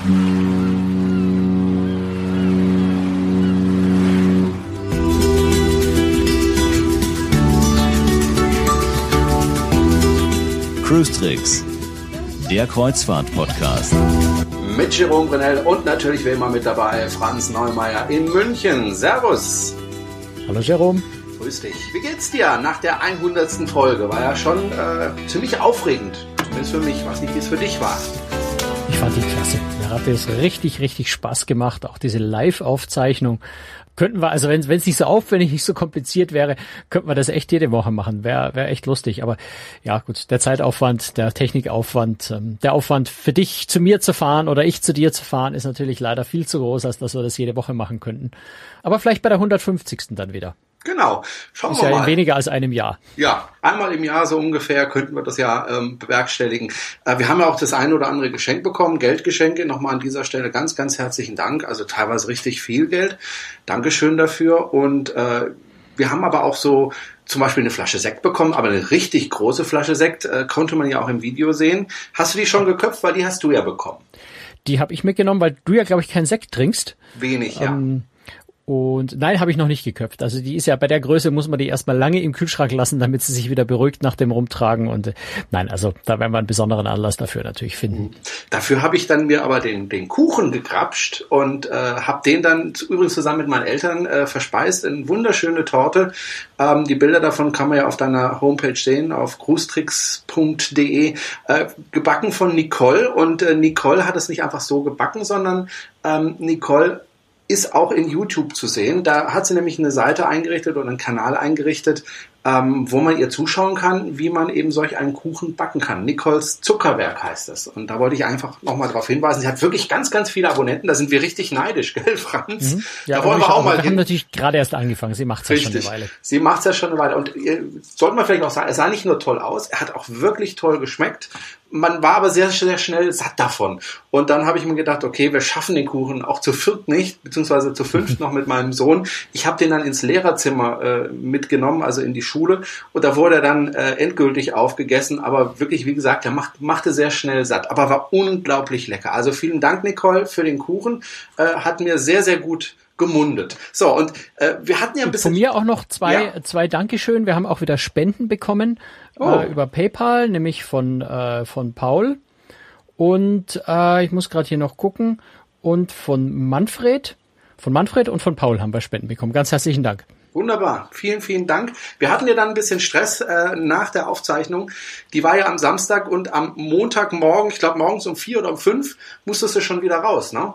Cruise Tricks, der Kreuzfahrt-Podcast. Mit Jerome Brunel und natürlich wie immer mit dabei Franz Neumeier in München. Servus. Hallo Jerome. Grüß dich. Wie geht's dir nach der 100. Folge? War ja schon äh, ziemlich aufregend. Zumindest für mich. Ich weiß nicht, wie es für dich war. Ich fand die klasse. Hat es richtig, richtig Spaß gemacht. Auch diese Live-Aufzeichnung. Könnten wir, also wenn es nicht so aufwendig, nicht so kompliziert wäre, könnten wir das echt jede Woche machen. Wäre wär echt lustig. Aber ja, gut, der Zeitaufwand, der Technikaufwand, ähm, der Aufwand für dich zu mir zu fahren oder ich zu dir zu fahren, ist natürlich leider viel zu groß, als dass wir das jede Woche machen könnten. Aber vielleicht bei der 150. dann wieder. Genau. Schauen ist wir ja mal. in weniger als einem Jahr. Ja, einmal im Jahr so ungefähr könnten wir das ja ähm, bewerkstelligen. Äh, wir haben ja auch das eine oder andere Geschenk bekommen, Geldgeschenke. Nochmal an dieser Stelle ganz, ganz herzlichen Dank. Also teilweise richtig viel Geld. Dankeschön dafür. Und äh, wir haben aber auch so zum Beispiel eine Flasche Sekt bekommen, aber eine richtig große Flasche Sekt äh, konnte man ja auch im Video sehen. Hast du die schon geköpft? Weil die hast du ja bekommen. Die habe ich mitgenommen, weil du ja, glaube ich, keinen Sekt trinkst. Wenig, ja. Ähm, und nein, habe ich noch nicht geköpft. Also die ist ja bei der Größe muss man die erstmal lange im Kühlschrank lassen, damit sie sich wieder beruhigt nach dem Rumtragen. Und äh, nein, also da werden wir einen besonderen Anlass dafür natürlich finden. Dafür habe ich dann mir aber den, den Kuchen gegrapscht und äh, habe den dann übrigens zusammen mit meinen Eltern äh, verspeist in wunderschöne Torte. Ähm, die Bilder davon kann man ja auf deiner Homepage sehen, auf cruestricks.de. Äh, gebacken von Nicole und äh, Nicole hat es nicht einfach so gebacken, sondern ähm, Nicole ist auch in YouTube zu sehen. Da hat sie nämlich eine Seite eingerichtet oder einen Kanal eingerichtet, ähm, wo man ihr zuschauen kann, wie man eben solch einen Kuchen backen kann. Nicoles Zuckerwerk heißt es. Und da wollte ich einfach nochmal darauf hinweisen. Sie hat wirklich ganz, ganz viele Abonnenten. Da sind wir richtig neidisch, gell, Franz? Mhm. Ja, da wollen wir auch mal Wir hin. haben natürlich gerade erst angefangen. Sie macht es ja schon eine Weile. Sie macht es ja schon eine Weile. Und äh, sollte man vielleicht auch sagen, es sah nicht nur toll aus, er hat auch wirklich toll geschmeckt. Man war aber sehr, sehr schnell satt davon. Und dann habe ich mir gedacht, okay, wir schaffen den Kuchen auch zu viert nicht, beziehungsweise zu fünft noch mit meinem Sohn. Ich habe den dann ins Lehrerzimmer äh, mitgenommen, also in die Schule. Und da wurde er dann äh, endgültig aufgegessen. Aber wirklich, wie gesagt, er macht, machte sehr schnell satt, aber war unglaublich lecker. Also vielen Dank, Nicole, für den Kuchen. Äh, hat mir sehr, sehr gut gemundet. So, und äh, wir hatten ja ein bisschen... Von mir auch noch zwei, Ja. zwei Dankeschön. Wir haben auch wieder Spenden bekommen Oh. äh, über PayPal, nämlich von, äh, von Paul. Und äh, ich muss gerade hier noch gucken. Und von Manfred. Von Manfred und von Paul haben wir Spenden bekommen. Ganz herzlichen Dank. Wunderbar, vielen, vielen Dank. Wir hatten ja dann ein bisschen Stress äh, nach der Aufzeichnung. Die war ja am Samstag und am Montagmorgen, ich glaube morgens um vier oder um fünf, musstest du schon wieder raus, ne?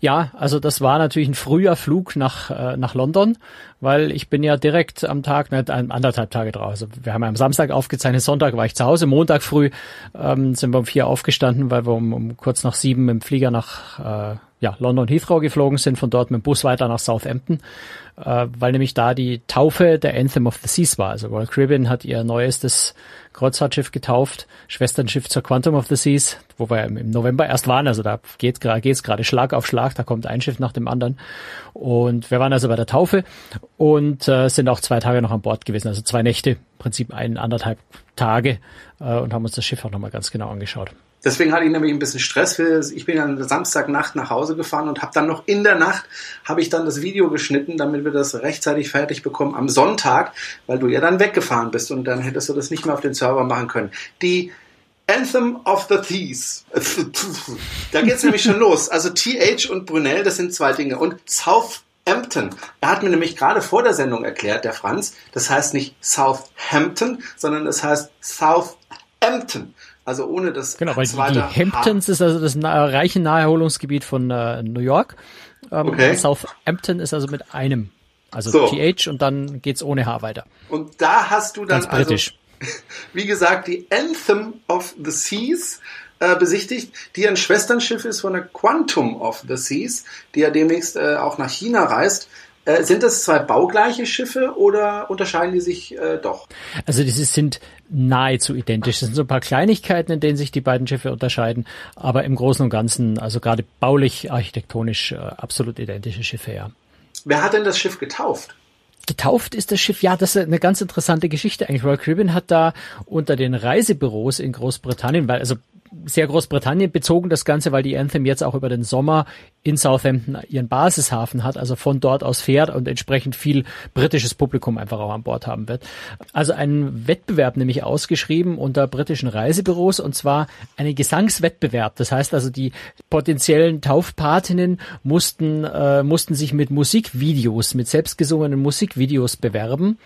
Ja, also das war natürlich ein früher Flug nach, äh, nach London, weil ich bin ja direkt am Tag, ne, ein- anderthalb Tage drauf. Also wir haben ja am Samstag aufgezeichnet, Sonntag war ich zu Hause, Montag früh ähm, sind wir um vier aufgestanden, weil wir um, um kurz nach sieben dem Flieger nach äh, ja, London Heathrow geflogen sind, von dort mit dem Bus weiter nach Southampton, äh, weil nämlich da die Taufe der Anthem of the Seas war. Also Royal Caribbean hat ihr neuestes Kreuzfahrtschiff getauft, Schwesternschiff zur Quantum of the Seas, wo wir im November erst waren. Also da geht geht's gerade Schlag auf Schlag, da kommt ein Schiff nach dem anderen. Und wir waren also bei der Taufe und äh, sind auch zwei Tage noch an Bord gewesen, also zwei Nächte, im Prinzip ein anderthalb Tage äh, und haben uns das Schiff auch nochmal ganz genau angeschaut. Deswegen hatte ich nämlich ein bisschen Stress. Ich bin dann Samstagnacht nach Hause gefahren und habe dann noch in der Nacht habe ich dann das Video geschnitten, damit wir das rechtzeitig fertig bekommen am Sonntag, weil du ja dann weggefahren bist und dann hättest du das nicht mehr auf den Server machen können. Die Anthem of the Thieves. Da geht's nämlich schon los. Also TH und Brunel, das sind zwei Dinge. Und Southampton. Er hat mir nämlich gerade vor der Sendung erklärt, der Franz, das heißt nicht Southampton, sondern es heißt Southampton. Also ohne das Genau, weil die, die. Hamptons ist also das na reiche Naherholungsgebiet von äh, New York. Ähm, Okay. Southampton ist also mit einem. Also So. TH und dann geht's ohne H weiter. Und da hast du dann Ganz britisch. also, wie gesagt, die Anthem of the Seas äh, besichtigt, die ein Schwesternschiff ist von der Quantum of the Seas, die ja demnächst äh, auch nach China reist. Äh, sind das zwei baugleiche Schiffe oder unterscheiden die sich äh, doch? Also diese sind nahezu identisch. Es sind so ein paar Kleinigkeiten, in denen sich die beiden Schiffe unterscheiden, aber im Großen und Ganzen, also gerade baulich, architektonisch, äh, absolut identische Schiffe, ja. Wer hat denn das Schiff getauft? Getauft ist das Schiff, ja, das ist eine ganz interessante Geschichte eigentlich. Royal Caribbean hat da unter den Reisebüros in Großbritannien, weil also sehr Großbritannien bezogen das Ganze, weil die Anthem jetzt auch über den Sommer in Southampton ihren Basishafen hat, also von dort aus fährt und entsprechend viel britisches Publikum einfach auch an Bord haben wird. Also ein Wettbewerb nämlich ausgeschrieben unter britischen Reisebüros und zwar einen Gesangswettbewerb. Das heißt also, die potenziellen Taufpatinnen mussten, äh, mussten sich mit Musikvideos, mit selbstgesungenen Musikvideos bewerben.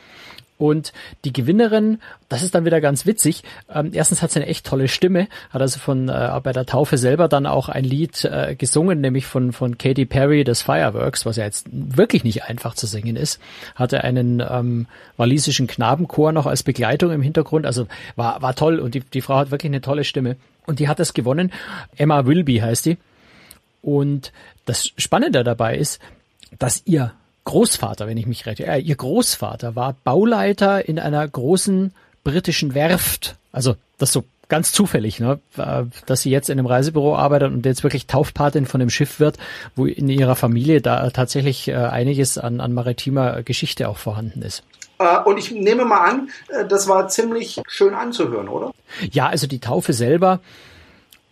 Und die Gewinnerin, das ist dann wieder ganz witzig. Ähm, erstens hat sie eine echt tolle Stimme, hat also von äh, bei der Taufe selber dann auch ein Lied äh, gesungen, nämlich von von Katy Perry, das Fireworks, was ja jetzt wirklich nicht einfach zu singen ist. Hatte einen ähm, walisischen Knabenchor noch als Begleitung im Hintergrund, also war war toll und die die Frau hat wirklich eine tolle Stimme und die hat das gewonnen. Emma Wilby heißt die. Und das Spannende dabei ist, dass ihr Großvater, wenn ich mich rechte, äh, ihr Großvater war Bauleiter in einer großen britischen Werft. Also das so ganz zufällig, ne, äh, dass sie jetzt in einem Reisebüro arbeitet und jetzt wirklich Taufpatin von dem Schiff wird, wo in ihrer Familie da tatsächlich äh, einiges an, an maritimer Geschichte auch vorhanden ist. Und ich nehme mal an, das war ziemlich schön anzuhören, oder? Ja, also die Taufe selber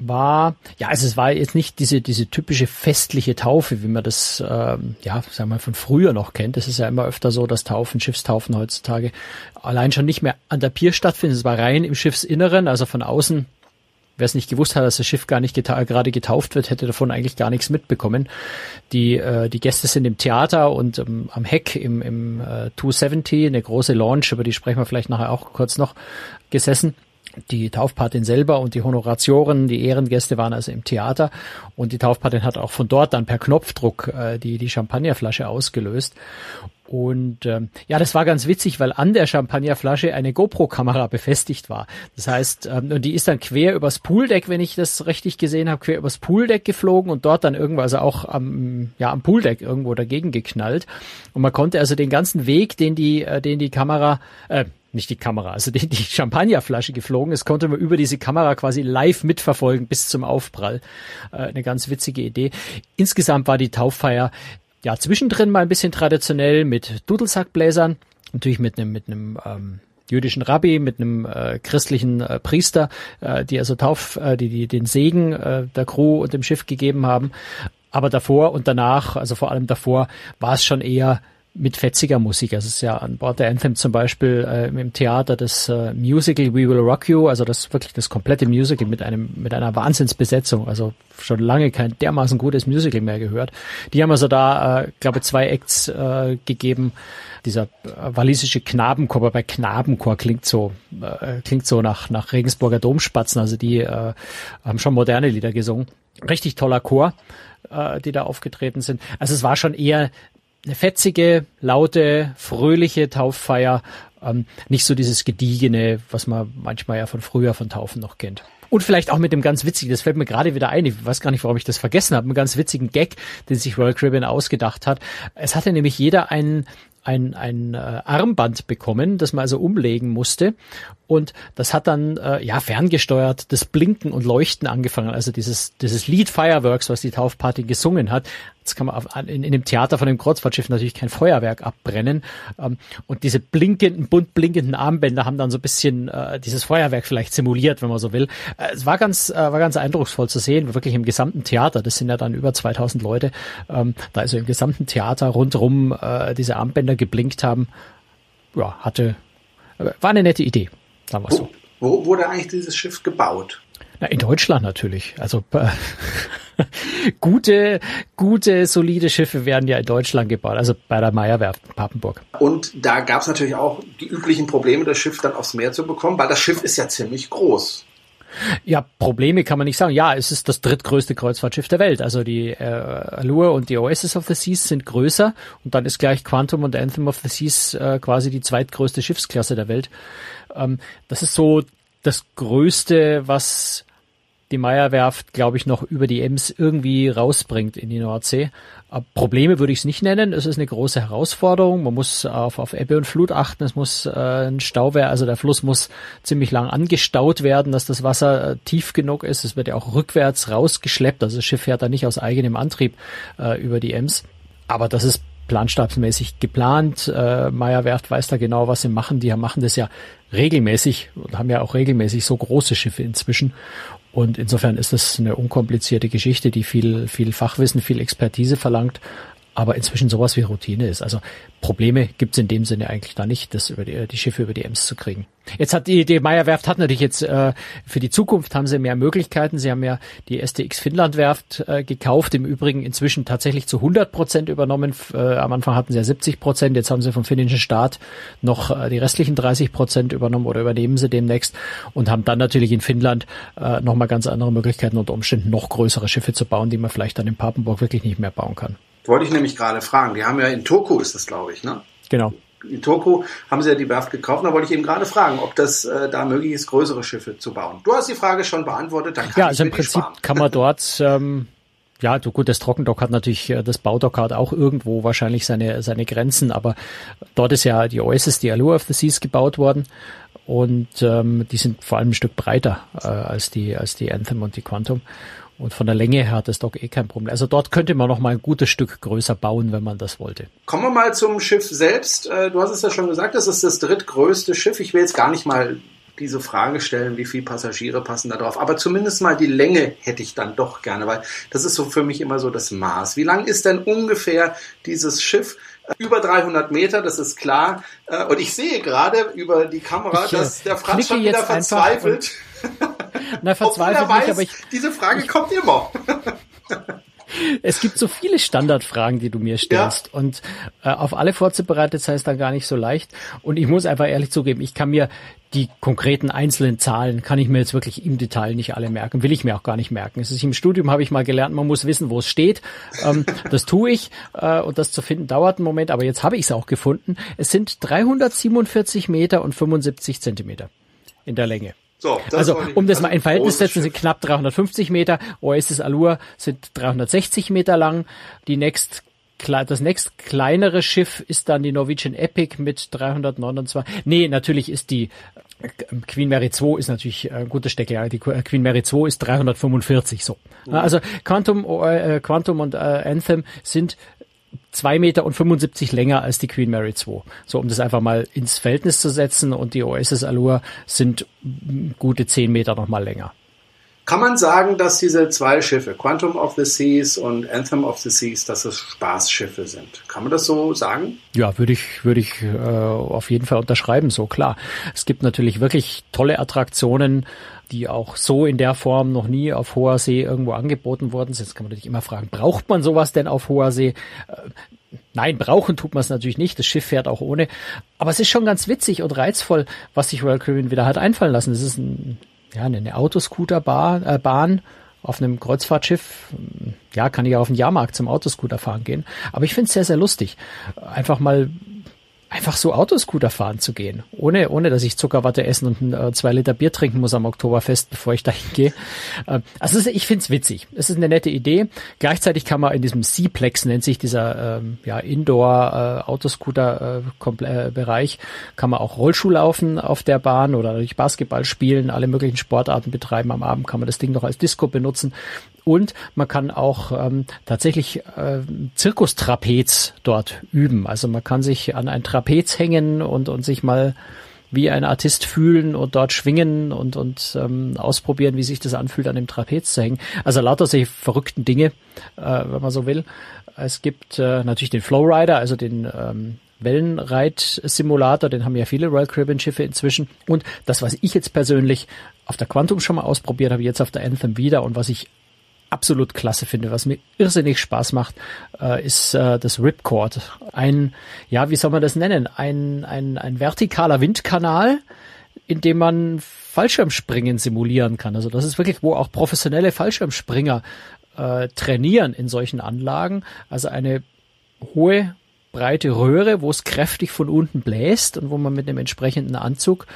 war, ja, also es war jetzt nicht diese, diese typische festliche Taufe, wie man das, ähm, ja, sagen wir mal, von früher noch kennt. Es ist ja immer öfter so, dass Taufen, Schiffstaufen heutzutage allein schon nicht mehr an der Pier stattfinden. Es war rein im Schiffsinneren, also von außen. Wer es nicht gewusst hat, dass das Schiff gar nicht geta gerade getauft wird, hätte davon eigentlich gar nichts mitbekommen. Die, äh, die Gäste sind im Theater und ähm, am Heck im, im äh, 270, eine große Launch, über die sprechen wir vielleicht nachher auch kurz noch, gesessen die Taufpatin selber und die Honoratioren, die Ehrengäste waren also im Theater und die Taufpatin hat auch von dort dann per Knopfdruck äh, die, die Champagnerflasche ausgelöst. Und ähm, ja, das war ganz witzig, weil an der Champagnerflasche eine GoPro-Kamera befestigt war. Das heißt, ähm, und die ist dann quer übers Pooldeck, wenn ich das richtig gesehen habe, quer übers Pooldeck geflogen und dort dann irgendwo, also auch am, ja, am Pooldeck irgendwo dagegen geknallt. Und man konnte also den ganzen Weg, den die, äh, den die Kamera, äh, nicht die Kamera, also die, die Champagnerflasche geflogen ist, konnte man über diese Kamera quasi live mitverfolgen bis zum Aufprall. Äh, eine ganz witzige Idee. Insgesamt war die Tauffeier ja zwischendrin mal ein bisschen traditionell mit Dudelsackbläsern, natürlich mit einem mit einem ähm, jüdischen Rabbi, mit einem äh, christlichen äh, Priester, äh, die also Tauf, äh, die, die den Segen äh, der Crew und dem Schiff gegeben haben. Aber davor und danach, also vor allem davor, war es schon eher mit fetziger Musik. Also es ist ja an Bord der Anthem zum Beispiel äh, im Theater das äh, Musical We Will Rock You, also das wirklich das komplette Musical mit einem mit einer Wahnsinnsbesetzung. Also schon lange kein dermaßen gutes Musical mehr gehört. Die haben also da, äh, glaube zwei Acts äh, gegeben. Dieser äh, walisische Knabenchor, bei Knabenchor klingt so äh, klingt so nach nach Regensburger Domspatzen. Also die äh, haben schon moderne Lieder gesungen. Richtig toller Chor äh, die da aufgetreten sind. Also es war schon eher eine fetzige, laute, fröhliche Tauffeier, ähm, nicht so dieses gediegene, was man manchmal ja von früher von Taufen noch kennt. Und vielleicht auch mit dem ganz witzigen, das fällt mir gerade wieder ein, ich weiß gar nicht, warum ich das vergessen habe, einen ganz witzigen Gag, den sich Royal Caribbean ausgedacht hat. Es hatte nämlich jeder einen ein, ein äh, Armband bekommen, das man also umlegen musste. Und das hat dann äh, ja ferngesteuert das Blinken und Leuchten angefangen. Also dieses, dieses Lied Fireworks, was die Taufparty gesungen hat. Jetzt kann man in, in dem Theater von dem Kreuzfahrtschiff natürlich kein Feuerwerk abbrennen. Ähm, und diese blinkenden, bunt blinkenden Armbänder haben dann so ein bisschen äh, dieses Feuerwerk vielleicht simuliert, wenn man so will. Äh, es war ganz, äh, war ganz eindrucksvoll zu sehen, wirklich im gesamten Theater. Das sind ja dann über 2000 Leute. Ähm, da also im gesamten Theater rundrum äh, diese Armbänder geblinkt haben. Ja, hatte, äh, war eine nette Idee. Sagen wir so. Wo wurde eigentlich dieses Schiff gebaut? Na, in Deutschland natürlich. Also äh, gute, gute, solide Schiffe werden ja in Deutschland gebaut, also bei der Meierwerft in Papenburg. Und da gab es natürlich auch die üblichen Probleme, das Schiff dann aufs Meer zu bekommen, weil das Schiff ist ja ziemlich groß. Ja, Probleme kann man nicht sagen. Ja, es ist das drittgrößte Kreuzfahrtschiff der Welt. Also die äh, Allure und die Oasis of the Seas sind größer und dann ist gleich Quantum und Anthem of the Seas äh, quasi die zweitgrößte Schiffsklasse der Welt. Ähm, das ist so das Größte, was die Meierwerft, glaube ich, noch über die Ems irgendwie rausbringt in die Nordsee. Aber Probleme würde ich es nicht nennen. Es ist eine große Herausforderung. Man muss auf, auf Ebbe und Flut achten. Es muss äh, ein Stauwehr, also der Fluss muss ziemlich lang angestaut werden, dass das Wasser äh, tief genug ist. Es wird ja auch rückwärts rausgeschleppt. Also das Schiff fährt da nicht aus eigenem Antrieb äh, über die Ems. Aber das ist planstabsmäßig geplant. Äh, Meierwerft weiß da genau, was sie machen. Die machen das ja regelmäßig und haben ja auch regelmäßig so große Schiffe inzwischen. Und insofern ist es eine unkomplizierte Geschichte, die viel, viel Fachwissen, viel Expertise verlangt aber inzwischen sowas wie Routine ist. Also Probleme gibt's in dem Sinne eigentlich da nicht, das über die, die Schiffe über die Ems zu kriegen. Jetzt hat die, die Meyer Werft hat natürlich jetzt äh, für die Zukunft haben sie mehr Möglichkeiten. Sie haben ja die STX Finnland Werft äh, gekauft, im Übrigen inzwischen tatsächlich zu 100 Prozent übernommen. Äh, am Anfang hatten sie ja 70 Prozent, jetzt haben sie vom finnischen Staat noch äh, die restlichen 30 Prozent übernommen oder übernehmen sie demnächst und haben dann natürlich in Finnland äh, nochmal ganz andere Möglichkeiten unter Umständen noch größere Schiffe zu bauen, die man vielleicht dann in Papenburg wirklich nicht mehr bauen kann. Wollte ich nämlich gerade fragen. Die haben ja in Turku ist das, glaube ich, ne? Genau. In Turku haben sie ja die Werft gekauft. Da wollte ich eben gerade fragen, ob das äh, da möglich ist, größere Schiffe zu bauen. Du hast die Frage schon beantwortet. Dann kann ja, also im Prinzip kann man dort ähm, ja, du gut, das Trockendock hat natürlich, äh, das Baudock hat auch irgendwo wahrscheinlich seine, seine Grenzen, aber dort ist ja die Oasis, die Allure of the Seas gebaut worden und ähm, die sind vor allem ein Stück breiter äh, als die, als die Anthem und die Quantum. Und von der Länge her hat das Dock eh kein Problem. Also dort könnte man noch mal ein gutes Stück größer bauen, wenn man das wollte. Kommen wir mal zum Schiff selbst. Äh, du hast es ja schon gesagt, das ist das drittgrößte Schiff. Ich will jetzt gar nicht mal diese Frage stellen, wie viele Passagiere passen da drauf. Aber zumindest mal die Länge hätte ich dann doch gerne, weil das ist so für mich immer so das Maß. Wie lang ist denn ungefähr dieses Schiff? Über 300 Meter, das ist klar. Äh, und ich sehe gerade über die Kamera, ich, äh, dass der Franz schon wieder verzweifelt. Na, verzweifelt weiß, nicht, aber ich. Diese Frage ich, kommt immer. Es gibt so viele Standardfragen, die du mir stellst ja. und äh, auf alle vorzubereitet sei es dann gar nicht so leicht. Und ich muss einfach ehrlich zugeben, ich kann mir die konkreten einzelnen Zahlen kann ich mir jetzt wirklich im Detail nicht alle merken, will ich mir auch gar nicht merken. Es ist im Studium habe ich mal gelernt, man muss wissen, wo es steht. Ähm, das tue ich äh, und das zu finden dauert einen Moment, aber jetzt habe ich es auch gefunden. Es sind 347 Meter und 75 Zentimeter in der Länge. So, also um das mal in Verhältnis zu setzen, sind knapp 350 Meter. Oasis Allure sind 360 Meter lang. Die next das nächst kleinere Schiff ist dann die Norwegian Epic mit 329. Nee, natürlich ist die äh, Queen Mary 2 ist natürlich ein guter Stecker. Ja. Die äh, Queen Mary 2 ist 345 so. Mhm. Also Quantum, äh, Quantum und äh, Anthem sind zwei Meter und 75 länger als die Queen Mary 2. So, um das einfach mal ins Verhältnis zu setzen und die Oasis Allure sind gute zehn Meter nochmal länger. Kann man sagen, dass diese zwei Schiffe, Quantum of the Seas und Anthem of the Seas, dass es Spaßschiffe sind? Kann man das so sagen? Ja, würde ich, würde ich äh, auf jeden Fall unterschreiben, so klar. Es gibt natürlich wirklich tolle Attraktionen, die auch so in der Form noch nie auf hoher See irgendwo angeboten worden sind. Jetzt kann man natürlich immer fragen, braucht man sowas denn auf hoher See? Äh, nein, brauchen tut man es natürlich nicht. Das Schiff fährt auch ohne. Aber es ist schon ganz witzig und reizvoll, was sich Royal Caribbean wieder hat einfallen lassen. Es ist ein ja, eine Autoscooterbahn äh, Bahn auf einem Kreuzfahrtschiff. Ja, kann ich auf den Jahrmarkt zum Autoscooter fahren gehen. Aber ich finde es sehr, sehr lustig. Einfach mal einfach so Autoscooter fahren zu gehen, ohne, ohne dass ich Zuckerwatte essen und äh, zwei Liter Bier trinken muss am Oktoberfest, bevor ich dahin gehe. Äh, also ich find's witzig. Es ist eine nette Idee. Gleichzeitig kann man in diesem C-Plex, nennt sich dieser ähm, ja, Indoor-Autoscooter-Bereich, äh, äh, kann man auch Rollschuh laufen auf der Bahn oder durch Basketball spielen, alle möglichen Sportarten betreiben. Am Abend kann man das Ding noch als Disco benutzen. Und man kann auch ähm, tatsächlich äh, Zirkustrapez dort üben. Also man kann sich an ein Trapez hängen und, und sich mal wie ein Artist fühlen und dort schwingen und, und ähm, ausprobieren, wie sich das anfühlt, an dem Trapez zu hängen. Also lauter solche verrückten Dinge, äh, wenn man so will. Es gibt äh, natürlich den Flowrider, also den ähm, Wellenreit-Simulator, den haben ja viele Royal Caribbean Schiffe inzwischen. Und das, was ich jetzt persönlich auf der Quantum schon mal ausprobiert habe, jetzt auf der Anthem wieder und was ich absolut klasse finde, was mir irrsinnig Spaß macht, äh, ist äh, das Ripcord. Ein, ja, wie soll man das nennen? Ein, ein, ein vertikaler Windkanal, in dem man Fallschirmspringen simulieren kann. Also das ist wirklich, wo auch professionelle Fallschirmspringer äh, trainieren in solchen Anlagen. Also eine hohe breite Röhre, wo es kräftig von unten bläst und wo man mit dem entsprechenden Anzug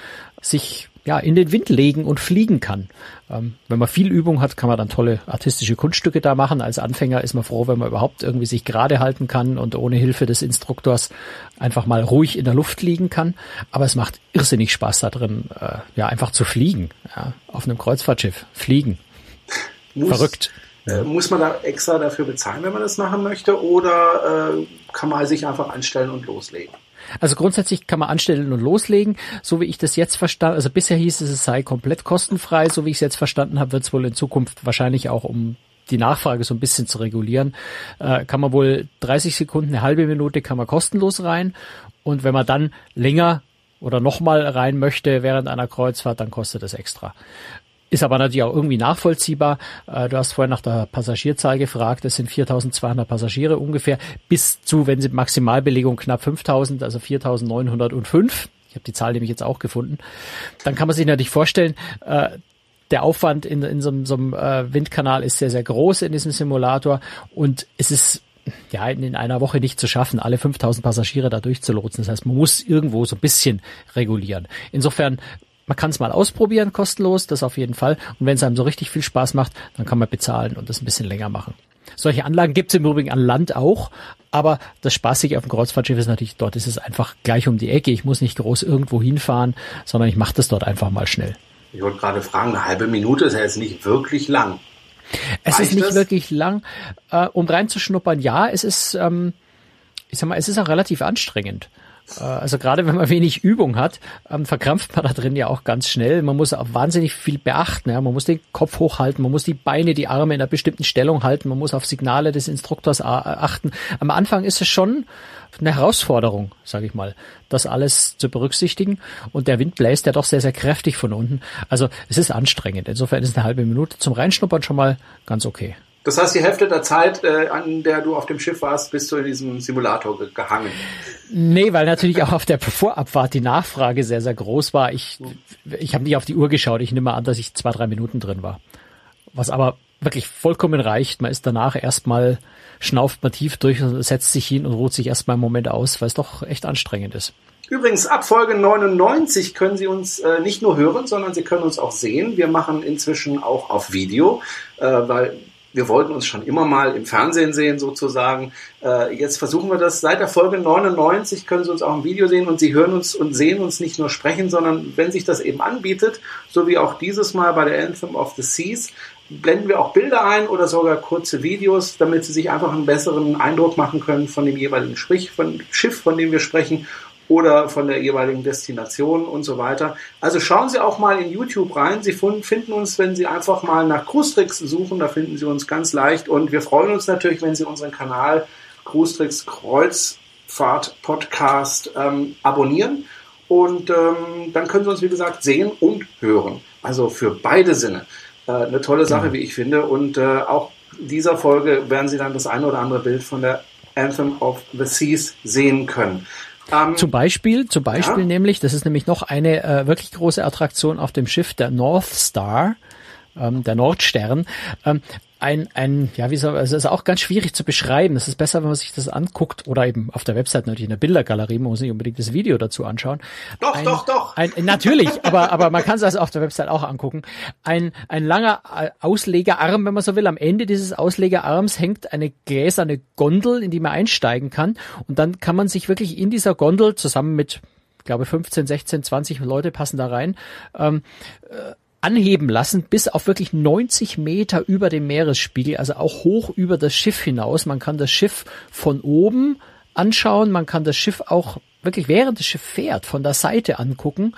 sich ja, in den Wind legen und fliegen kann. Ähm, wenn man viel Übung hat, kann man dann tolle artistische Kunststücke da machen. Als Anfänger ist man froh, wenn man überhaupt irgendwie sich gerade halten kann und ohne Hilfe des Instruktors einfach mal ruhig in der Luft liegen kann. Aber es macht irrsinnig Spaß da drin, äh, ja, einfach zu fliegen, ja, auf einem Kreuzfahrtschiff. Fliegen. Muss, Verrückt. Äh, muss man da extra dafür bezahlen, wenn man das machen möchte? Oder äh, kann man sich einfach anstellen und loslegen? Also grundsätzlich kann man anstellen und loslegen, so wie ich das jetzt verstanden, also bisher hieß es, es sei komplett kostenfrei, so wie ich es jetzt verstanden habe, wird es wohl in Zukunft wahrscheinlich auch um die Nachfrage so ein bisschen zu regulieren, äh, kann man wohl 30 Sekunden, eine halbe Minute kann man kostenlos rein. Und wenn man dann länger oder nochmal rein möchte während einer Kreuzfahrt, dann kostet es extra. Ist aber natürlich auch irgendwie nachvollziehbar. Äh, du hast vorhin nach der Passagierzahl gefragt. Es sind 4.200 Passagiere ungefähr bis zu, wenn sie Maximalbelegung knapp 5.000, also 4.905. Ich habe die Zahl nämlich jetzt auch gefunden. Dann kann man sich natürlich vorstellen, äh, der Aufwand in, in so, so einem äh, Windkanal ist sehr, sehr groß in diesem Simulator und es ist ja, in einer Woche nicht zu schaffen, alle 5000 Passagiere da durchzulotsen. Das heißt, man muss irgendwo so ein bisschen regulieren. Insofern man kann es mal ausprobieren, kostenlos, das auf jeden Fall. Und wenn es einem so richtig viel Spaß macht, dann kann man bezahlen und das ein bisschen länger machen. Solche Anlagen gibt es im Übrigen an Land auch, aber das Spaßige auf dem Kreuzfahrtschiff ist natürlich, dort ist es einfach gleich um die Ecke. Ich muss nicht groß irgendwo hinfahren, sondern ich mache das dort einfach mal schnell. Ich wollte gerade fragen, eine halbe Minute ist ja jetzt nicht wirklich lang. Es Reicht ist nicht das? wirklich lang. Äh, um reinzuschnuppern, ja, es ist, ähm, ich sag mal, es ist auch relativ anstrengend. Äh, also gerade wenn man wenig Übung hat, ähm, verkrampft man da drin ja auch ganz schnell. Man muss auch wahnsinnig viel beachten. Man muss den Kopf hochhalten, man muss die Beine, die Arme in einer bestimmten Stellung halten, man muss auf Signale des Instruktors achten. Am Anfang ist es schon eine Herausforderung, sage ich mal, das alles zu berücksichtigen. Und der Wind bläst ja doch sehr, sehr kräftig von unten. Also es ist anstrengend. Insofern ist eine halbe Minute zum Reinschnuppern schon mal ganz okay. Das heißt, die Hälfte der Zeit, äh, an der du auf dem Schiff warst, bist du in diesem Simulator ge gehangen. Nee, weil natürlich auch auf der Vorabfahrt die Nachfrage sehr, sehr groß war. Ich, ich habe nicht auf die Uhr geschaut. Ich nehme an, dass ich zwei, drei Minuten drin war. Was aber wirklich vollkommen reicht. Man ist danach erstmal, schnauft man tief durch und setzt sich hin und ruht sich erstmal einen Moment aus, weil es doch echt anstrengend ist. Übrigens, ab Folge 99 können Sie uns äh, nicht nur hören, sondern Sie können uns auch sehen. Wir machen inzwischen auch auf Video, äh, weil wir wollten uns schon immer mal im Fernsehen sehen sozusagen. Äh, jetzt versuchen wir das. Seit der Folge 99 können Sie uns auch im Video sehen und Sie hören uns und sehen uns nicht nur sprechen, sondern wenn sich das eben anbietet, so wie auch dieses Mal bei der Anthem of the Seas, blenden wir auch Bilder ein oder sogar kurze Videos, damit Sie sich einfach einen besseren Eindruck machen können von dem jeweiligen Sprich, von Schiff, von dem wir sprechen oder von der jeweiligen Destination und so weiter. Also schauen Sie auch mal in YouTube rein. Sie finden uns, wenn Sie einfach mal nach Cruistricks suchen, da finden Sie uns ganz leicht. Und wir freuen uns natürlich, wenn Sie unseren Kanal Cruistricks Kreuzfahrt Podcast ähm, abonnieren. Und ähm, dann können Sie uns, wie gesagt, sehen und hören. Also für beide Sinne. Äh, eine tolle Sache, wie ich finde. Und äh, auch dieser Folge werden Sie dann das eine oder andere Bild von der Anthem of the Seas sehen können. Ähm, zum Beispiel, zum Beispiel ja. nämlich, das ist nämlich noch eine äh, wirklich große Attraktion auf dem Schiff, der North Star, ähm, der Nordstern. Ähm, ein, ein, ja, wie soll, also es ist auch ganz schwierig zu beschreiben. Es ist besser, wenn man sich das anguckt oder eben auf der Website natürlich in der Bildergalerie. Man muss nicht unbedingt das Video dazu anschauen. Doch, ein, doch, doch. Ein, natürlich, aber, aber man kann es also auf der Website auch angucken. Ein, ein langer äh, Auslegerarm, wenn man so will. Am Ende dieses Auslegerarms hängt eine gläserne Gondel, in die man einsteigen kann. Und dann kann man sich wirklich in dieser Gondel zusammen mit, ich glaube, 15, 16, 20 Leute passen da rein, ähm, äh, anheben lassen bis auf wirklich 90 Meter über dem Meeresspiegel, also auch hoch über das Schiff hinaus. Man kann das Schiff von oben anschauen, man kann das Schiff auch wirklich während das Schiff fährt von der Seite angucken.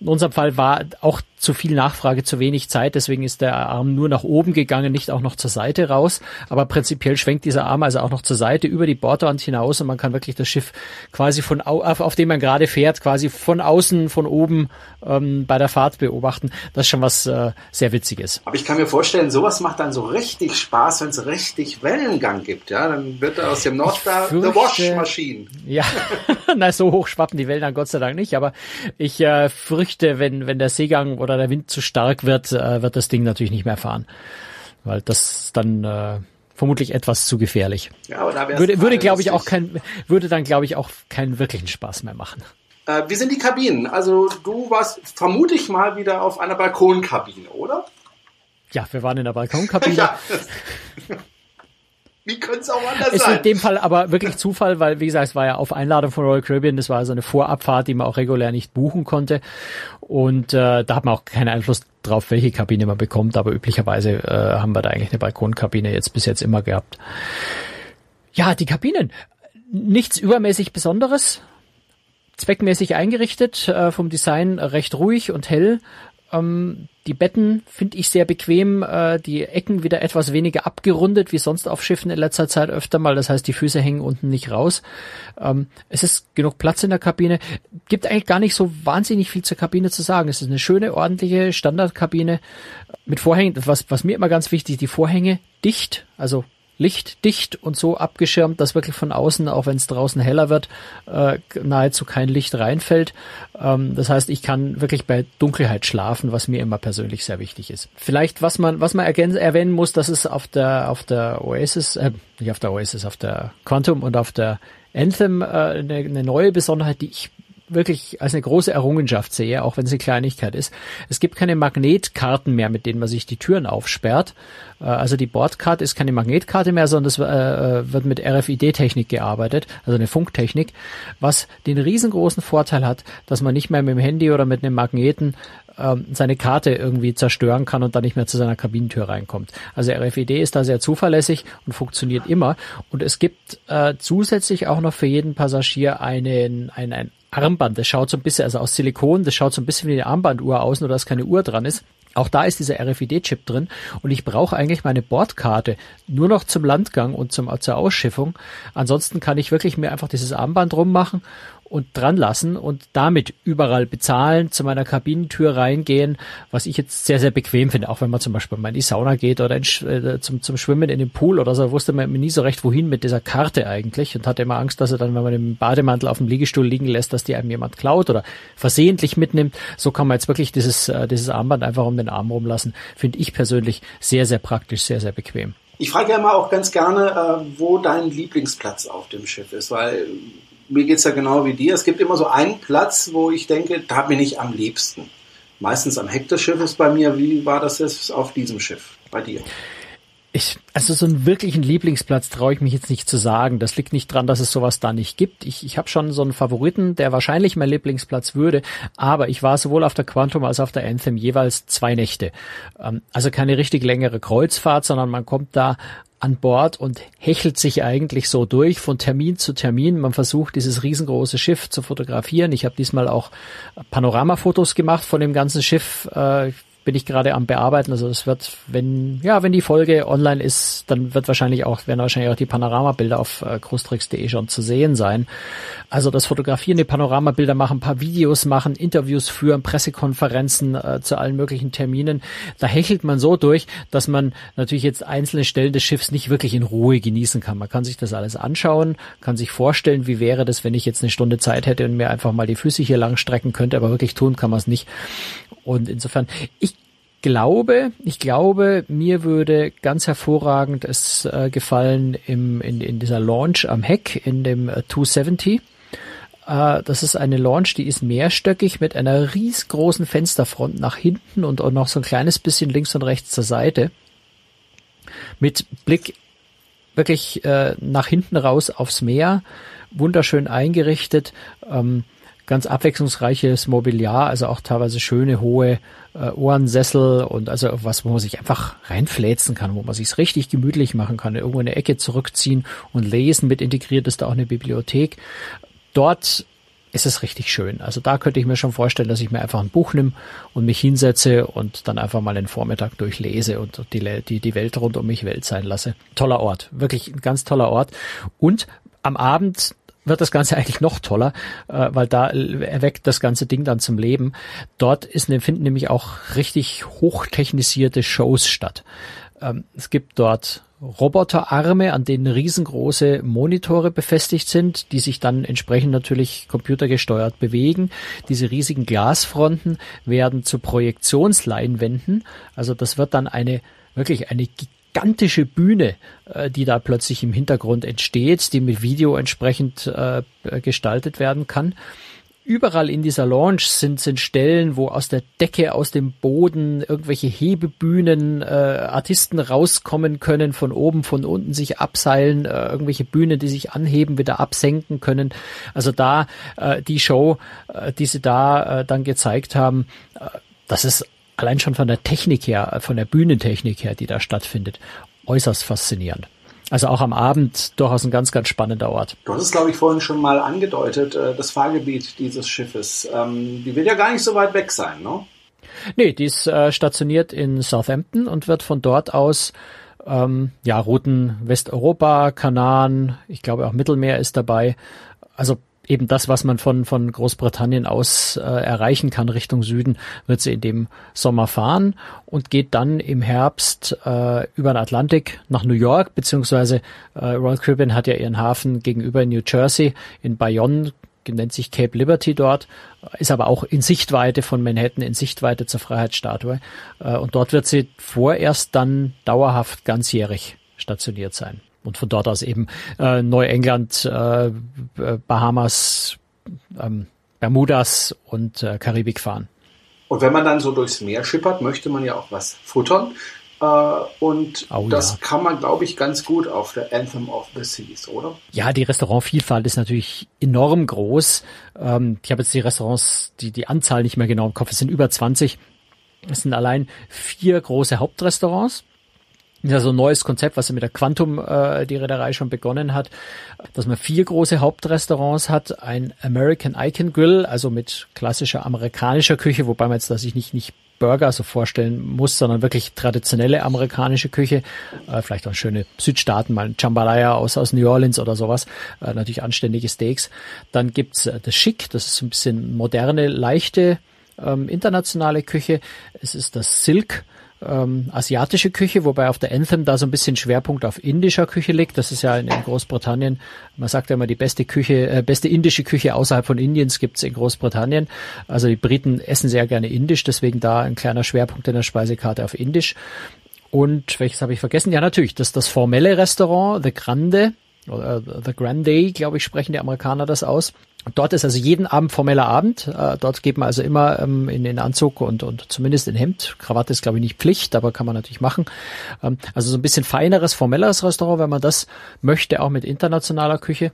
In unserem Fall war auch zu viel Nachfrage, zu wenig Zeit. Deswegen ist der Arm nur nach oben gegangen, nicht auch noch zur Seite raus. Aber prinzipiell schwenkt dieser Arm also auch noch zur Seite über die Bordwand hinaus und man kann wirklich das Schiff quasi von auf, auf dem man gerade fährt, quasi von außen, von oben ähm, bei der Fahrt beobachten. Das ist schon was äh, sehr Witziges. Aber ich kann mir vorstellen, sowas macht dann so richtig Spaß, wenn es richtig Wellengang gibt. Ja, dann wird er aus dem Nordstar The Wash Machine. Ja, na so hoch schwappen die Wellen dann Gott sei Dank nicht. Aber ich äh, fürchte, wenn wenn der Seegang oder oder der Wind zu stark wird, äh, wird das Ding natürlich nicht mehr fahren. Weil das dann äh, vermutlich etwas zu gefährlich. Ja, aber da würde, würde glaube ich auch kein, würde dann glaube ich auch keinen wirklichen Spaß mehr machen. Äh, wie sind die Kabinen? Also du warst vermute ich mal wieder auf einer Balkonkabine, oder? Ja, wir waren in der Balkonkabine. ja. Wie könnte es auch anders ist sein? Ist in dem Fall aber wirklich Zufall, weil, wie gesagt, es war ja auf Einladung von Royal Caribbean, das war also eine Vorabfahrt, die man auch regulär nicht buchen konnte. Und äh, da hat man auch keinen Einfluss drauf, welche Kabine man bekommt, aber üblicherweise äh, haben wir da eigentlich eine Balkonkabine jetzt bis jetzt immer gehabt. Ja, die Kabinen. Nichts übermäßig Besonderes zweckmäßig eingerichtet, äh, vom Design recht ruhig und hell. Ähm, die Betten finde ich sehr bequem, äh, die Ecken wieder etwas weniger abgerundet, wie sonst auf Schiffen in letzter Zeit öfter mal. Das heißt, die Füße hängen unten nicht raus. Ähm, es ist genug Platz in der Kabine. Gibt eigentlich gar nicht so wahnsinnig viel zur Kabine zu sagen. Es ist eine schöne, ordentliche Standardkabine mit Vorhängen. Was, was mir immer ganz wichtig, die Vorhänge dicht, also lichtdicht und so abgeschirmt, dass wirklich von außen, auch wenn es draußen heller wird, äh, nahezu kein Licht reinfällt. Ähm, das heißt, ich kann wirklich bei Dunkelheit schlafen, was mir immer persönlich sehr wichtig ist. Vielleicht, was man, was man erwähnen muss, dass es auf der, auf der Oasis, äh, nicht auf der Oasis, auf der Quantum und auf der Anthem äh, eine, eine neue Besonderheit, die ich wirklich als eine große Errungenschaft sehe, auch wenn es eine Kleinigkeit ist. Es gibt keine Magnetkarten mehr, mit denen man sich die Türen aufsperrt. Äh, also die Bordkarte ist keine Magnetkarte mehr, sondern es äh, äh, wird mit RFID-Technik gearbeitet, also eine Funktechnik, was den riesengroßen Vorteil hat, dass man nicht mehr mit dem Handy oder mit einem Magneten ähm, seine Karte irgendwie zerstören kann und dann nicht mehr zu seiner Kabinentür reinkommt. Also RFID ist da sehr zuverlässig und funktioniert immer. Und es gibt äh, zusätzlich auch noch für jeden Passagier einen, einen, einen Armband. Das schaut so ein bisschen, also aus Silikon, das schaut so ein bisschen wie eine Armbanduhr aus, nur dass keine Uhr dran ist. Auch da ist dieser RFID-Chip drin und ich brauche eigentlich meine Bordkarte nur noch zum Landgang und zum, zur Ausschiffung. Ansonsten kann ich wirklich mir einfach dieses Armband rummachen und dran lassen und damit überall bezahlen, zu meiner Kabinentür reingehen, was ich jetzt sehr, sehr bequem finde, auch wenn man zum Beispiel mal in die Sauna geht oder in, äh, zum, zum Schwimmen in den Pool oder so, wusste man nie so recht, wohin mit dieser Karte eigentlich und hatte immer Angst, dass er dann, wenn man den Bademantel auf dem Liegestuhl liegen lässt, dass die einem jemand klaut oder versehentlich mitnimmt. So kann man jetzt wirklich dieses, äh, dieses Armband einfach um den Arm rumlassen. Finde ich persönlich sehr, sehr praktisch, sehr, sehr bequem. Ich frage ja mal auch ganz gerne, äh, wo dein Lieblingsplatz auf dem Schiff ist, weil mir geht es ja genau wie dir. Es gibt immer so einen Platz, wo ich denke, da bin ich am liebsten. Meistens am Heck des Schiffes bei mir. Wie war das jetzt auf diesem Schiff bei dir? Ich, also so einen wirklichen Lieblingsplatz traue ich mich jetzt nicht zu sagen. Das liegt nicht dran, dass es sowas da nicht gibt. Ich, ich habe schon so einen Favoriten, der wahrscheinlich mein Lieblingsplatz würde, aber ich war sowohl auf der Quantum als auch auf der Anthem jeweils zwei Nächte. Ähm, also keine richtig längere Kreuzfahrt, sondern man kommt da an Bord und hechelt sich eigentlich so durch von Termin zu Termin. Man versucht, dieses riesengroße Schiff zu fotografieren. Ich habe diesmal auch Panoramafotos gemacht von dem ganzen Schiff. Äh, bin ich gerade am bearbeiten. Also es wird, wenn ja, wenn die Folge online ist, dann wird wahrscheinlich auch werden wahrscheinlich auch die Panoramabilder auf äh, cruistricks.de schon zu sehen sein. Also das Fotografieren, die Panoramabilder machen, ein paar Videos machen, Interviews führen, Pressekonferenzen äh, zu allen möglichen Terminen. Da hechelt man so durch, dass man natürlich jetzt einzelne Stellen des Schiffs nicht wirklich in Ruhe genießen kann. Man kann sich das alles anschauen, kann sich vorstellen, wie wäre das, wenn ich jetzt eine Stunde Zeit hätte und mir einfach mal die Füße hier lang strecken könnte, aber wirklich tun kann man es nicht. Und insofern, ich glaube, ich glaube, mir würde ganz hervorragend es äh, gefallen im, in, in dieser Launch am Heck, in dem äh, 270. Äh, das ist eine Launch, die ist mehrstöckig mit einer riesengroßen Fensterfront nach hinten und auch noch so ein kleines bisschen links und rechts zur Seite. Mit Blick wirklich äh, nach hinten raus aufs Meer, wunderschön eingerichtet. Ähm, ganz abwechslungsreiches Mobiliar, also auch teilweise schöne hohe äh, Ohrensessel und also was, wo man sich einfach reinfläzen kann, wo man sich's richtig gemütlich machen kann, irgendwo in eine Ecke zurückziehen und lesen. Mit integriert ist da auch eine Bibliothek. Dort ist es richtig schön. Also da könnte ich mir schon vorstellen, dass ich mir einfach ein Buch nehme und mich hinsetze und dann einfach mal den Vormittag durchlese und die, die, die Welt rund um mich Welt sein lasse. Toller Ort, wirklich ein ganz toller Ort. Und am Abend wird das Ganze eigentlich noch toller, äh, weil da erweckt das ganze Ding dann zum Leben. Dort ist, finden nämlich auch richtig hochtechnisierte Shows statt. Ähm, es gibt dort Roboterarme, an denen riesengroße Monitore befestigt sind, die sich dann entsprechend natürlich computergesteuert bewegen. Diese riesigen Glasfronten werden zu Projektionsleinwänden. Also das wird dann eine wirklich eine gigantische Bühne, äh, die da plötzlich im Hintergrund entsteht, die mit Video entsprechend äh, gestaltet werden kann. Überall in dieser Launch sind, sind Stellen, wo aus der Decke, aus dem Boden irgendwelche Hebebühnen, äh, Artisten rauskommen können, von oben, von unten sich abseilen, äh, irgendwelche Bühnen, die sich anheben, wieder absenken können. Also da äh, die Show, äh, die sie da äh, dann gezeigt haben, äh, das ist allein schon von der Technik her, von der Bühnentechnik her, die da stattfindet, äußerst faszinierend. Also auch am Abend durchaus ein ganz, ganz spannender Ort. Du hast es, glaube ich, vorhin schon mal angedeutet, äh, das Fahrgebiet dieses Schiffes. Ähm, die wird ja gar nicht so weit weg sein, ne? Nee, die ist äh, stationiert in Southampton und wird von dort aus ähm, ja, Routen Westeuropa, Kanaren, ich glaube auch Mittelmeer ist dabei. Also eben das, was man von, von Großbritannien aus äh, erreichen kann Richtung Süden, wird sie in dem Sommer fahren und geht dann im Herbst äh, über den Atlantik nach New York, beziehungsweise äh, Royal Caribbean hat ja ihren Hafen gegenüber in New Jersey, in Bayonne nennt sich Cape Liberty dort, ist aber auch in Sichtweite von Manhattan, in Sichtweite zur Freiheitsstatue. Äh, und dort wird sie vorerst dann dauerhaft ganzjährig stationiert sein und von dort aus eben äh, Neuengland, äh, Bahamas, ähm, Bermudas und äh, Karibik fahren. Und wenn man dann so durchs Meer schippert, möchte man ja auch was futtern. Äh, und oh, das ja. kann man, glaube ich, ganz gut auf der Anthem of the Seas, oder? Ja, die Restaurantvielfalt ist natürlich enorm groß. Ähm, ich habe jetzt die Restaurants, die, die Anzahl nicht mehr genau im Kopf. Es sind über 20. Es sind allein vier große Hauptrestaurants ist ja so ein neues Konzept, was ja mit der Quantum äh, die Reederei schon begonnen hat, dass man vier große Hauptrestaurants hat, ein American Icon Grill, also mit klassischer amerikanischer Küche, wobei man jetzt da sich nicht nicht Burger so vorstellen muss, sondern wirklich traditionelle amerikanische Küche, äh, vielleicht auch schöne Südstaaten, mal ein Jambalaya aus, aus New Orleans oder sowas, äh, natürlich anständige Steaks. Dann gibt's äh, das Schick, das ist ein bisschen moderne, leichte ähm, internationale Küche. Es ist das Silk, ähm, asiatische Küche, wobei auf der Anthem da so ein bisschen Schwerpunkt auf indischer Küche liegt. Das ist ja in, in Großbritannien, man sagt ja immer, die beste Küche, äh, beste indische Küche außerhalb von Indiens gibt's in Großbritannien. Also die Briten essen sehr gerne indisch, deswegen da ein kleiner Schwerpunkt in der Speisekarte auf indisch. Und welches habe ich vergessen? Ja, natürlich, das das formelle Restaurant, The Grande, oder The Grande, glaube ich, sprechen die Amerikaner das aus. Dort ist also jeden Abend formeller Abend. Äh, dort geht man also immer ähm, in den Anzug und, und zumindest in Hemd. Krawatte ist, glaube ich, nicht Pflicht, aber kann man natürlich machen. Ähm, also so ein bisschen feineres, formelleres Restaurant, wenn man das möchte, auch mit internationaler Küche.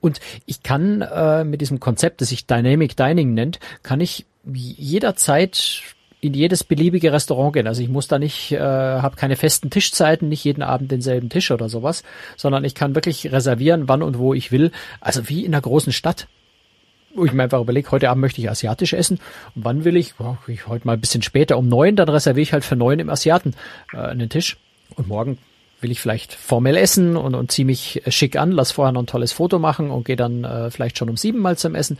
Und ich kann äh, mit diesem Konzept, das sich Dynamic Dining nennt, kann ich jederzeit in jedes beliebige Restaurant gehen. Also ich muss da nicht, äh, habe keine festen Tischzeiten, nicht jeden Abend denselben Tisch oder sowas, sondern ich kann wirklich reservieren, wann und wo ich will. Also wie in einer großen Stadt wo ich mir einfach überlege, heute Abend möchte ich asiatisch essen. Und wann will ich? Oh, ich heute mal ein bisschen später um neun, dann reserviere ich halt für neun im Asiaten äh, einen Tisch. Und morgen will ich vielleicht formell essen und, und ziehe mich schick an, lass vorher noch ein tolles Foto machen und gehe dann äh, vielleicht schon um sieben mal zum Essen.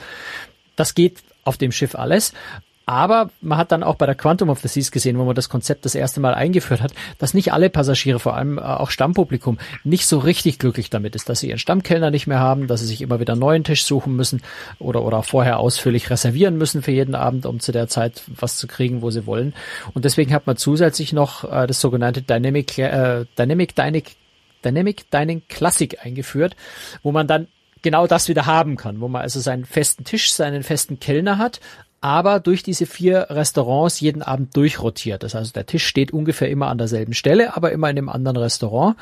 Das geht auf dem Schiff alles. Aber man hat dann auch bei der Quantum of the Seas gesehen, wo man das Konzept das erste Mal eingeführt hat, dass nicht alle Passagiere, vor allem äh, auch Stammpublikum, nicht so richtig glücklich damit ist, dass sie ihren Stammkellner nicht mehr haben, dass sie sich immer wieder einen neuen Tisch suchen müssen oder, oder vorher ausführlich reservieren müssen für jeden Abend, um zu der Zeit was zu kriegen, wo sie wollen. Und deswegen hat man zusätzlich noch äh, das sogenannte Dynamic, äh, Dynamic Dining, Dynamic Dining Classic eingeführt, wo man dann genau das wieder haben kann, wo man also seinen festen Tisch, seinen festen Kellner hat, aber durch diese vier Restaurants jeden Abend durchrotiert. Das heißt, der Tisch steht ungefähr immer an derselben Stelle, aber immer in einem anderen Restaurant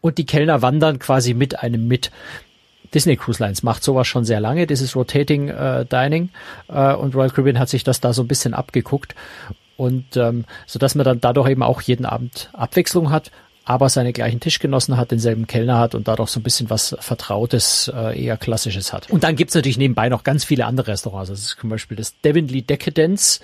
und die Kellner wandern quasi mit einem mit. Disney Cruise Lines macht sowas schon sehr lange, dieses Rotating äh, Dining äh, und Royal Caribbean hat sich das da so ein bisschen abgeguckt und ähm, so dass man dann dadurch eben auch jeden Abend Abwechslung hat aber seine gleichen Tischgenossen hat, denselben Kellner hat und dadurch so ein bisschen was Vertrautes, äh, eher Klassisches hat. Und dann gibt's natürlich nebenbei noch ganz viele andere Restaurants. Das ist zum Beispiel das Devonly Decadence.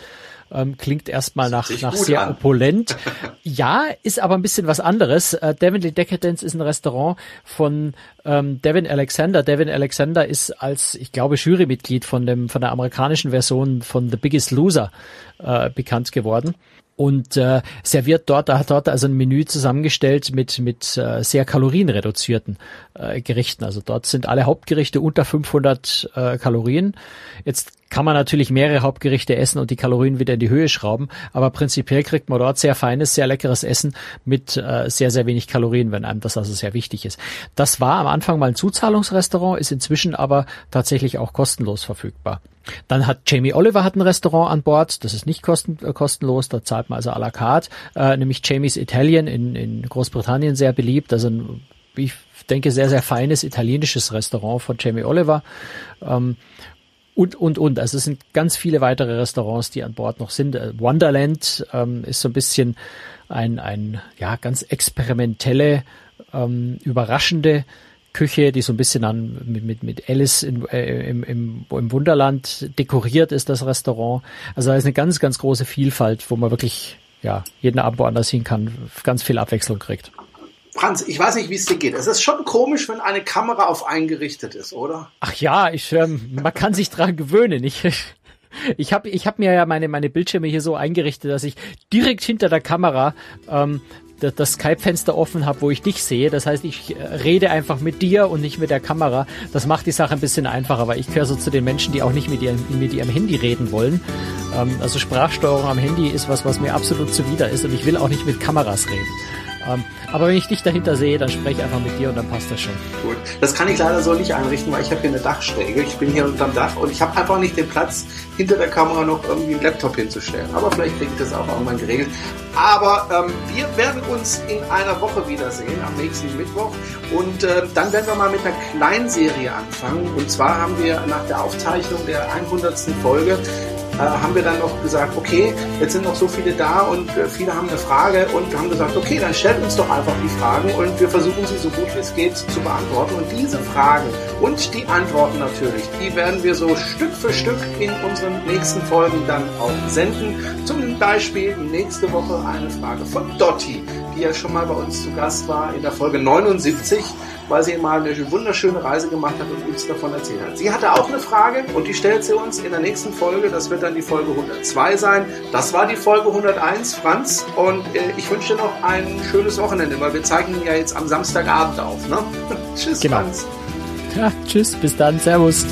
Ähm, klingt erstmal nach, nach sehr an. opulent. ja, ist aber ein bisschen was anderes. Äh, Devonly Decadence ist ein Restaurant von ähm, Devin Alexander. Devin Alexander ist als, ich glaube, Jurymitglied von dem von der amerikanischen Version von The Biggest Loser äh, bekannt geworden und äh, serviert dort, da hat dort also ein Menü zusammengestellt mit mit äh, sehr kalorienreduzierten äh, Gerichten. Also dort sind alle Hauptgerichte unter 500 äh, Kalorien. Jetzt kann man natürlich mehrere Hauptgerichte essen und die Kalorien wieder in die Höhe schrauben, aber prinzipiell kriegt man dort sehr feines, sehr leckeres Essen mit äh, sehr, sehr wenig Kalorien, wenn einem das also sehr wichtig ist. Das war am Anfang mal ein Zuzahlungsrestaurant, ist inzwischen aber tatsächlich auch kostenlos verfügbar. Dann hat Jamie Oliver hat ein Restaurant an Bord, das ist nicht kosten, äh, kostenlos, da zahlt man also à la carte, äh, nämlich Jamie's Italian in, in Großbritannien sehr beliebt, also ein, ich denke, sehr, sehr feines italienisches Restaurant von Jamie Oliver. Ähm, und, und, und. Also es sind ganz viele weitere Restaurants, die an Bord noch sind. Äh, Wonderland ähm, ist so ein bisschen ein, ein ja, ganz experimentelle, ähm, überraschende Küche, die so ein bisschen an mit, mit, mit Alice in, äh, im, im, im Wunderland dekoriert ist, das Restaurant. Also da ist eine ganz, ganz große Vielfalt, wo man wirklich ja, jeden Abend woanders hin kann, ganz viel Abwechslung kriegt. Franz, ich weiß nicht, wie es dir geht. Es ist schon komisch, wenn eine Kamera auf eingerichtet ist, oder? Ach ja, ich, ähm, man kann sich dran gewöhnen. Ich, ich habe ich hab mir ja meine, meine Bildschirme hier so eingerichtet, dass ich direkt hinter der Kamera ähm, das, Skype-Fenster offen habe, wo ich dich sehe. Das heißt, ich äh, rede einfach mit dir und nicht mit der Kamera. Das macht die Sache ein bisschen einfacher, weil ich gehöre so zu den Menschen, die auch nicht mit ihrem, mit ihrem Handy reden wollen. Ähm, also Sprachsteuerung am Handy ist was, was mir absolut zuwider ist und ich will auch nicht mit Kameras reden. Ähm, aber wenn ich dich dahinter sehe, dann spreche ich einfach mit dir und dann passt das schon. Gut. Das kann ich leider so nicht einrichten, weil ich habe hier eine Dachschräge. Ich bin hier unterm Dach und ich habe einfach nicht den Platz, hinter der Kamera noch irgendwie einen Laptop hinzustellen. Aber vielleicht kriege ich das auch irgendwann geregelt. Aber ähm, wir werden uns in einer Woche wiedersehen, am nächsten Mittwoch. Und äh, dann werden wir mal mit einer kleinen Serie anfangen. Und zwar haben wir nach der Aufzeichnung der 100. Folge haben wir dann noch gesagt, okay, jetzt sind noch so viele da und äh, viele haben eine Frage und haben gesagt, okay, dann stellt uns doch einfach die Fragen und wir versuchen sie so gut wie es geht zu beantworten. Und diese Fragen und die Antworten natürlich, die werden wir so Stück für Stück in unseren nächsten Folgen dann auch senden. Zum Beispiel nächste Woche eine Frage von Dotti, die ja schon mal bei uns zu Gast war in der Folge 79 weil sie mal eine wunderschöne Reise gemacht hat und uns davon erzählt hat. Sie hatte auch eine Frage und die stellt sie uns in der nächsten Folge. Das wird dann die Folge 102 sein. Das war die Folge 101, Franz. Und äh, ich wünsche dir noch ein schönes Wochenende, weil wir zeichnen ja jetzt am Samstagabend auf. Ne? tschüss, genau. Franz. Ja, tschüss, bis dann, Servus.